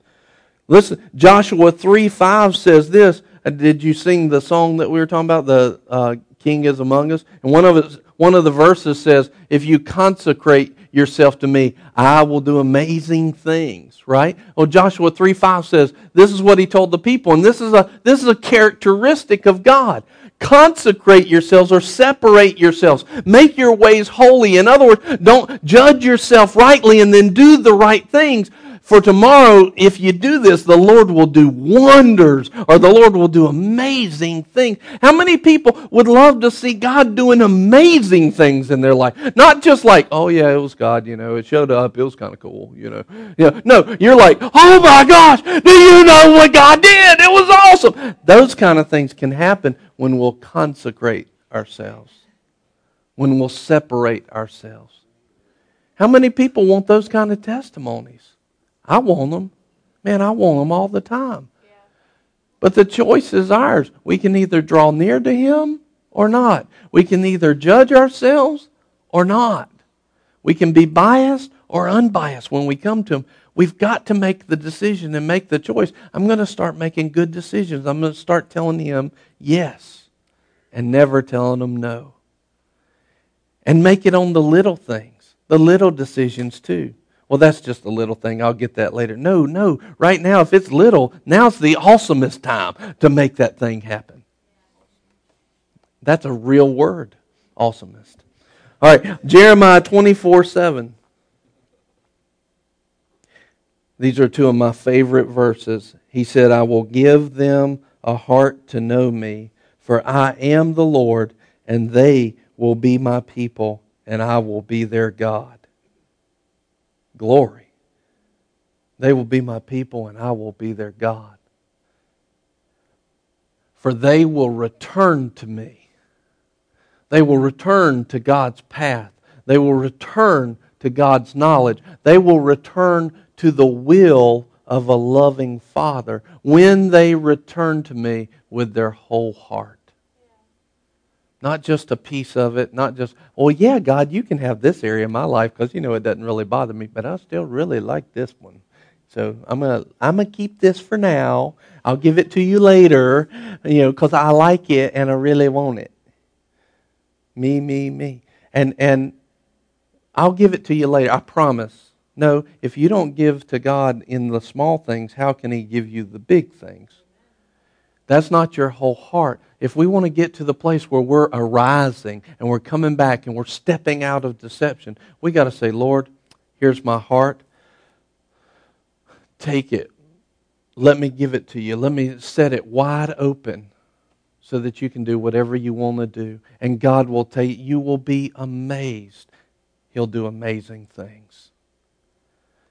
Listen, Joshua 3 5 says this. Uh, did you sing the song that we were talking about? The uh, King is among us? And one of, it, one of the verses says, If you consecrate yourself to me, I will do amazing things, right? Well, Joshua 3 5 says, this is what he told the people, and this is a, this is a characteristic of God. Consecrate yourselves or separate yourselves. Make your ways holy. In other words, don't judge yourself rightly and then do the right things for tomorrow, if you do this, the Lord will do wonders or the Lord will do amazing things. How many people would love to see God doing amazing things in their life? Not just like, oh yeah, it was God, you know, it showed up, it was kind of cool, you know. Yeah, no, you're like, oh my gosh, do you know what God did? It was awesome. Those kind of things can happen when we'll consecrate ourselves, when we'll separate ourselves. How many people want those kind of testimonies? I want them. Man, I want them all the time. Yeah. But the choice is ours. We can either draw near to Him or not. We can either judge ourselves or not. We can be biased or unbiased when we come to Him. We've got to make the decision and make the choice. I'm going to start making good decisions. I'm going to start telling Him yes and never telling Him no. And make it on the little things, the little decisions too. Well, that's just a little thing. I'll get that later. No, no. Right now, if it's little, now's the awesomest time to make that thing happen. That's a real word, awesomest. All right, Jeremiah 24 7. These are two of my favorite verses. He said, I will give them a heart to know me, for I am the Lord, and they will be my people, and I will be their God glory. They will be my people, and I will be their God. For they will return to me. They will return to God's path. They will return to God's knowledge. They will return to the will of a loving Father when they return to me with their whole heart. Not just a piece of it, not just, well, yeah, God, you can have this area of my life because, you know, it doesn't really bother me, but I still really like this one. So I'm to I'm gonna keep this for now. I'll give it to you later, you know, because I like it and I really want it. Me, me, me. And, and I'll give it to you later, I promise. No, if you don't give to God in the small things, how can He give you the big things? That's not your whole heart. If we want to get to the place where we're arising and we're coming back and we're stepping out of deception, we got to say, Lord, here's my heart. Take it. Let me give it to you. Let me set it wide open so that you can do whatever you want to do. And God will you, you will be amazed. He'll do amazing things.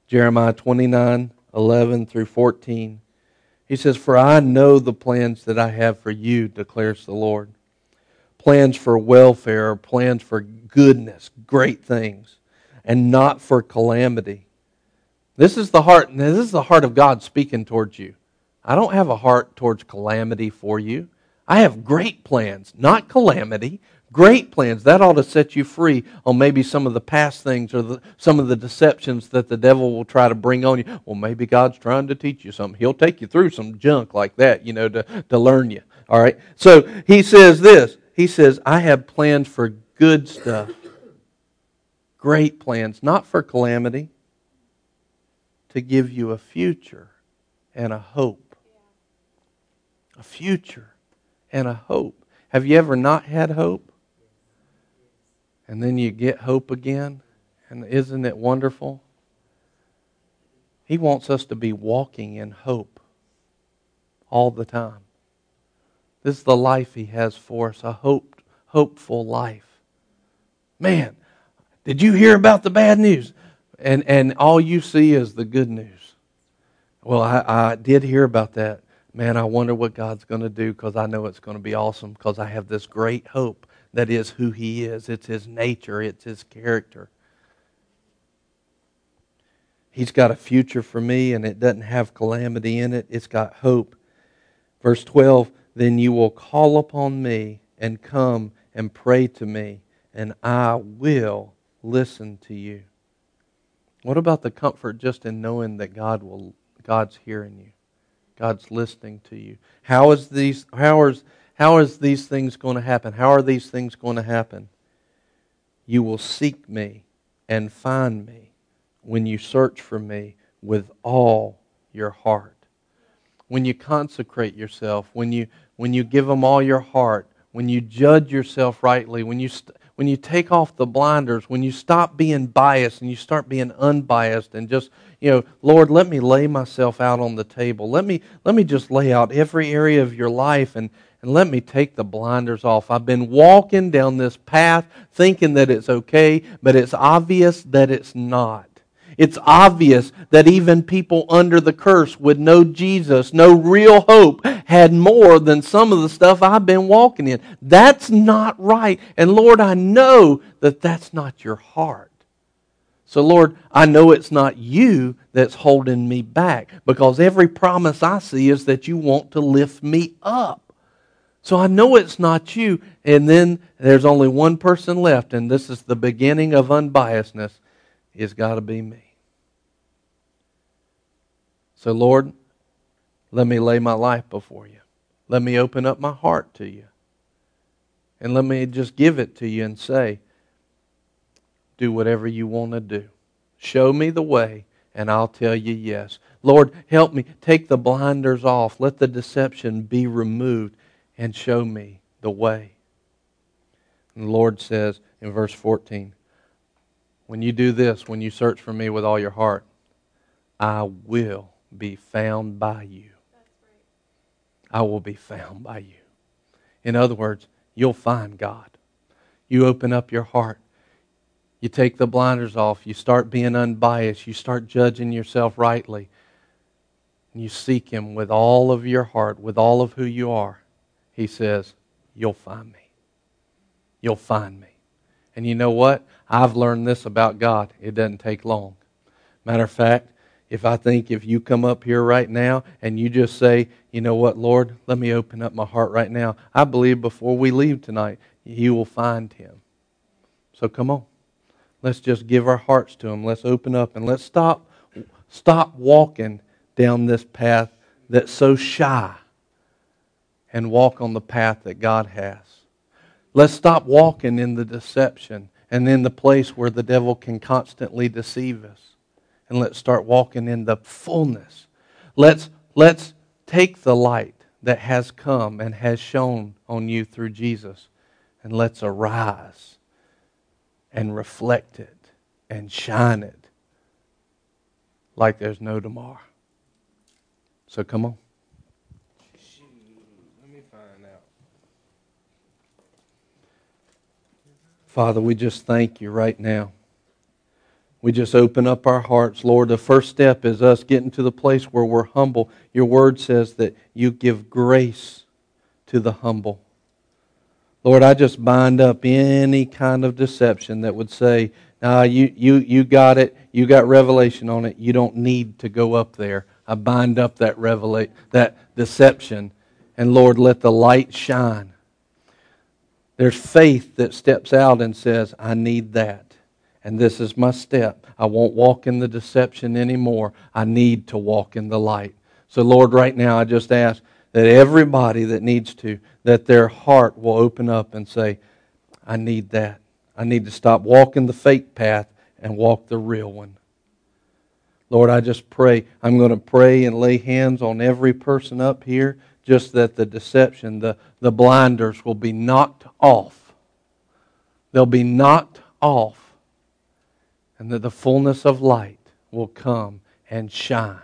Jeremiah 29 11 through 14. He says, For I know the plans that I have for you, declares the Lord. Plans for welfare, plans for goodness, great things, and not for calamity. This is the heart, this is the heart of God speaking towards you. I don't have a heart towards calamity for you. I have great plans, not calamity, Great plans. That ought to set you free on maybe some of the past things or the, some of the deceptions that the devil will try to bring on you. Well, maybe God's trying to teach you something. He'll take you through some junk like that, you know, to, to learn you. All right? So he says this. He says, I have plans for good stuff. Great plans, not for calamity, to give you a future and a hope. a future, and a hope. Have you ever not had hope? And then you get hope again? And isn't it wonderful? He wants us to be walking in hope all the time. This is the life He has for us, a hope, hopeful life. Man, did you hear about the bad news? And, and all you see is the good news. Well, I, I did hear about that. Man, I wonder what God's going to do because I know it's going to be awesome because I have this great hope that is who He is. It's His nature, it's His character. He's got a future for me, and it doesn't have calamity in it. It's got hope. Verse 12 Then you will call upon me and come and pray to me, and I will listen to you. What about the comfort just in knowing that God will God's hearing you? God's listening to you. How is these how is how is these things going to happen? How are these things going to happen? You will seek me and find me when you search for me with all your heart. When you consecrate yourself, when you, when you give them all your heart, when you judge yourself rightly, when you, st- when you take off the blinders, when you stop being biased and you start being unbiased and just, you know, Lord, let me lay myself out on the table. Let me, let me just lay out every area of your life and, and let me take the blinders off. I've been walking down this path thinking that it's okay, but it's obvious that it's not. It's obvious that even people under the curse would know Jesus, no real hope, had more than some of the stuff I've been walking in. That's not right. And Lord, I know that that's not your heart. So, Lord, I know it's not you that's holding me back because every promise I see is that you want to lift me up. So I know it's not you. And then there's only one person left, and this is the beginning of unbiasedness. It's got to be me. So, Lord, let me lay my life before you. Let me open up my heart to you. And let me just give it to you and say, do whatever you want to do. Show me the way, and I'll tell you yes. Lord, help me. Take the blinders off. Let the deception be removed, and show me the way. And the Lord says in verse 14, When you do this, when you search for me with all your heart, I will be found by you. I will be found by you. In other words, you'll find God. You open up your heart. You take the blinders off. You start being unbiased. You start judging yourself rightly. And you seek Him with all of your heart, with all of who you are. He says, You'll find me. You'll find me. And you know what? I've learned this about God. It doesn't take long. Matter of fact, if I think if you come up here right now and you just say, you know what, Lord, let me open up my heart right now, I believe before we leave tonight, you will find him. So come on. Let's just give our hearts to him. Let's open up and let's stop stop walking down this path that's so shy and walk on the path that God has. Let's stop walking in the deception and in the place where the devil can constantly deceive us and let's start walking in the fullness. Let's, let's take the light that has come and has shone on you through Jesus and let's arise and reflect it and shine it like there's no tomorrow. So come on. Let me find out. Father, we just thank you right now we just open up our hearts, Lord. The first step is us getting to the place where we're humble. Your word says that you give grace to the humble. Lord, I just bind up any kind of deception that would say, nah, you, you, you got it, you got revelation on it, you don't need to go up there. I bind up that revelate that deception. And Lord, let the light shine. There's faith that steps out and says, I need that. And this is my step. I won't walk in the deception anymore. I need to walk in the light. So, Lord, right now I just ask that everybody that needs to, that their heart will open up and say, I need that. I need to stop walking the fake path and walk the real one. Lord, I just pray. I'm going to pray and lay hands on every person up here just that the deception, the, the blinders will be knocked off. They'll be knocked off, and that the fullness of light will come and shine.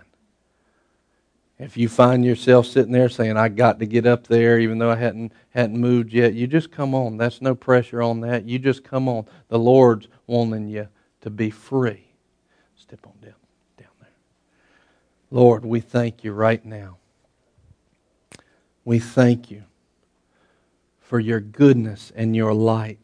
If you find yourself sitting there saying, I got to get up there even though I hadn't hadn't moved yet, you just come on. That's no pressure on that. You just come on. The Lord's wanting you to be free. Step on down down there. Lord, we thank you right now. We thank you for your goodness and your light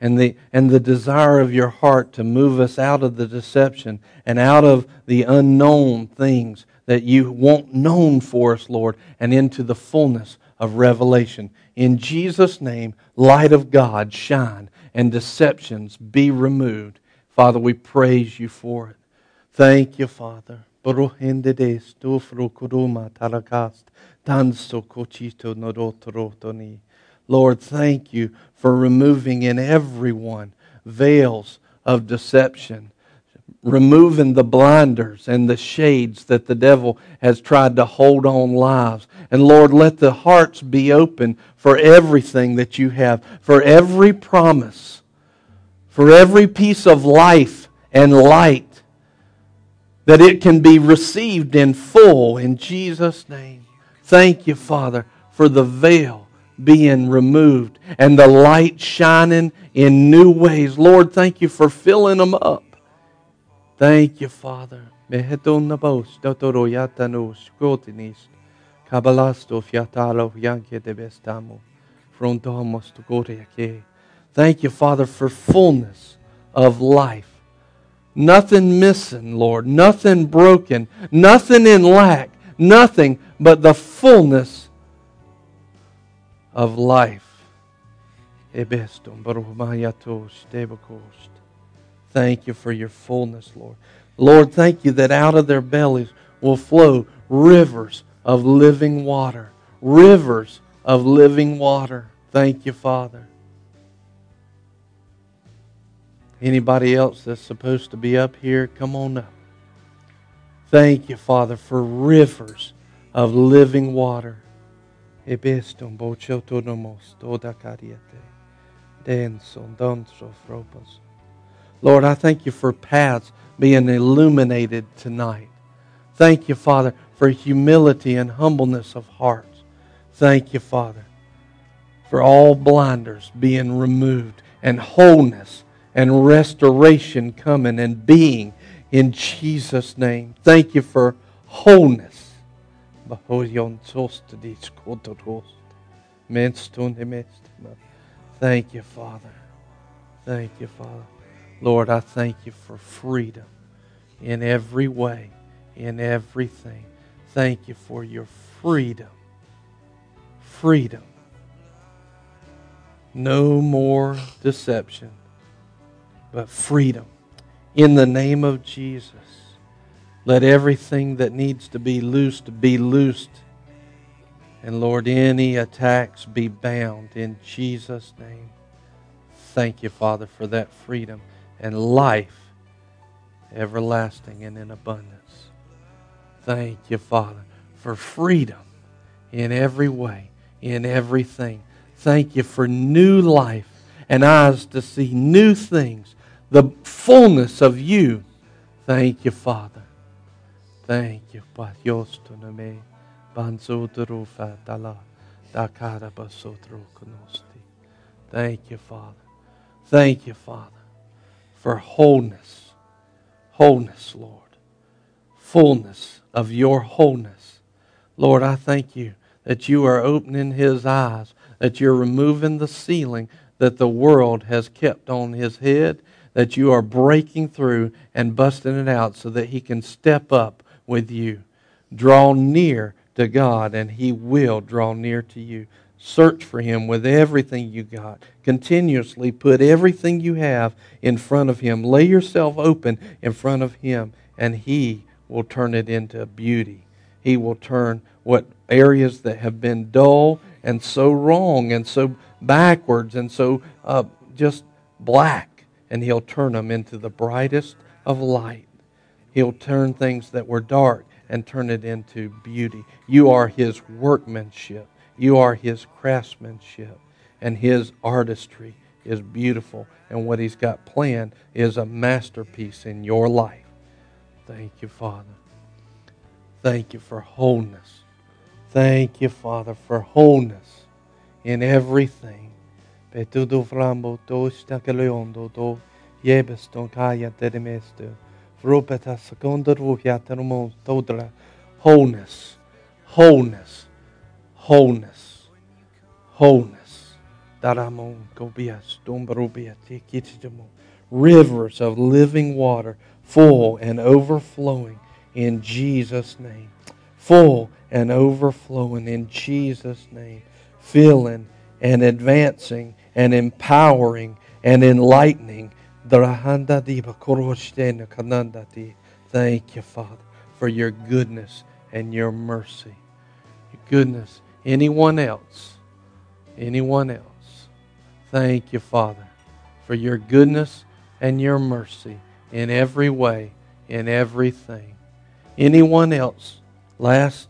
and the, and the desire of your heart to move us out of the deception and out of the unknown things that you want known for us, Lord, and into the fullness of revelation. In Jesus' name, light of God, shine and deceptions be removed. Father, we praise you for it. Thank you, Father. Lord, thank you for removing in everyone veils of deception, removing the blinders and the shades that the devil has tried to hold on lives. And Lord, let the hearts be open for everything that you have, for every promise, for every piece of life and light, that it can be received in full in Jesus' name. Thank you, Father, for the veil being removed and the light shining in new ways. Lord, thank you for filling them up. Thank you, Father. Thank you, Father, for fullness of life. Nothing missing, Lord. Nothing broken. Nothing in lack. Nothing but the fullness of life. Thank you for your fullness, Lord. Lord, thank you that out of their bellies will flow rivers of living water. Rivers of living water. Thank you, Father. Anybody else that's supposed to be up here, come on up. Thank you, Father, for rivers of living water. Bochotonomos toda. Denson. Lord, I thank you for paths being illuminated tonight. Thank you, Father, for humility and humbleness of hearts. Thank you, Father, for all blinders being removed and wholeness and restoration coming and being in Jesus' name. Thank you for wholeness Thank you, Father. Thank you, Father. Lord, I thank you for freedom in every way, in everything. Thank you for your freedom. Freedom. No more deception, but freedom. In the name of Jesus. Let everything that needs to be loosed be loosed. And Lord, any attacks be bound in Jesus' name. Thank you, Father, for that freedom and life everlasting and in abundance. Thank you, Father, for freedom in every way, in everything. Thank you for new life and eyes to see new things, the fullness of you. Thank you, Father. Thank you, Patyosto Name, Banzodru Fatala, Dakara Basotru Konosti. Thank you, Father. Thank you, Father, for wholeness. Wholeness, Lord. Fullness of your wholeness. Lord, I thank you that you are opening his eyes, that you're removing the ceiling that the world has kept on his head, that you are breaking through and busting it out so that he can step up with you. Draw near to God, and He will draw near to you. Search for Him with everything you got. Continuously put everything you have in front of Him. Lay yourself open in front of Him, and He will turn it into beauty. He will turn what areas that have been dull and so wrong and so backwards and so uh, just black, and He'll turn them into the brightest of light. He'll turn things that were dark and turn it into beauty. You are His workmanship. You are His craftsmanship. And His artistry is beautiful. And what He's got planned is a masterpiece in your life. Thank you, Father. Thank you for wholeness. Thank you, Father, for wholeness in everything. Vrupeta seconda ruhiatermo todra. Wholeness. Wholeness. Wholeness. Wholeness. Daramon gobias dombarubia tikitimo. Rivers of living water, full and overflowing in Jesus' name. Full and overflowing in Jesus' name. Filling and advancing and empowering and enlightening. Thank you, Father, for your goodness and your mercy. Your goodness. Anyone else? Anyone else? Thank you, Father, for your goodness and your mercy in every way, in everything. Anyone else? Last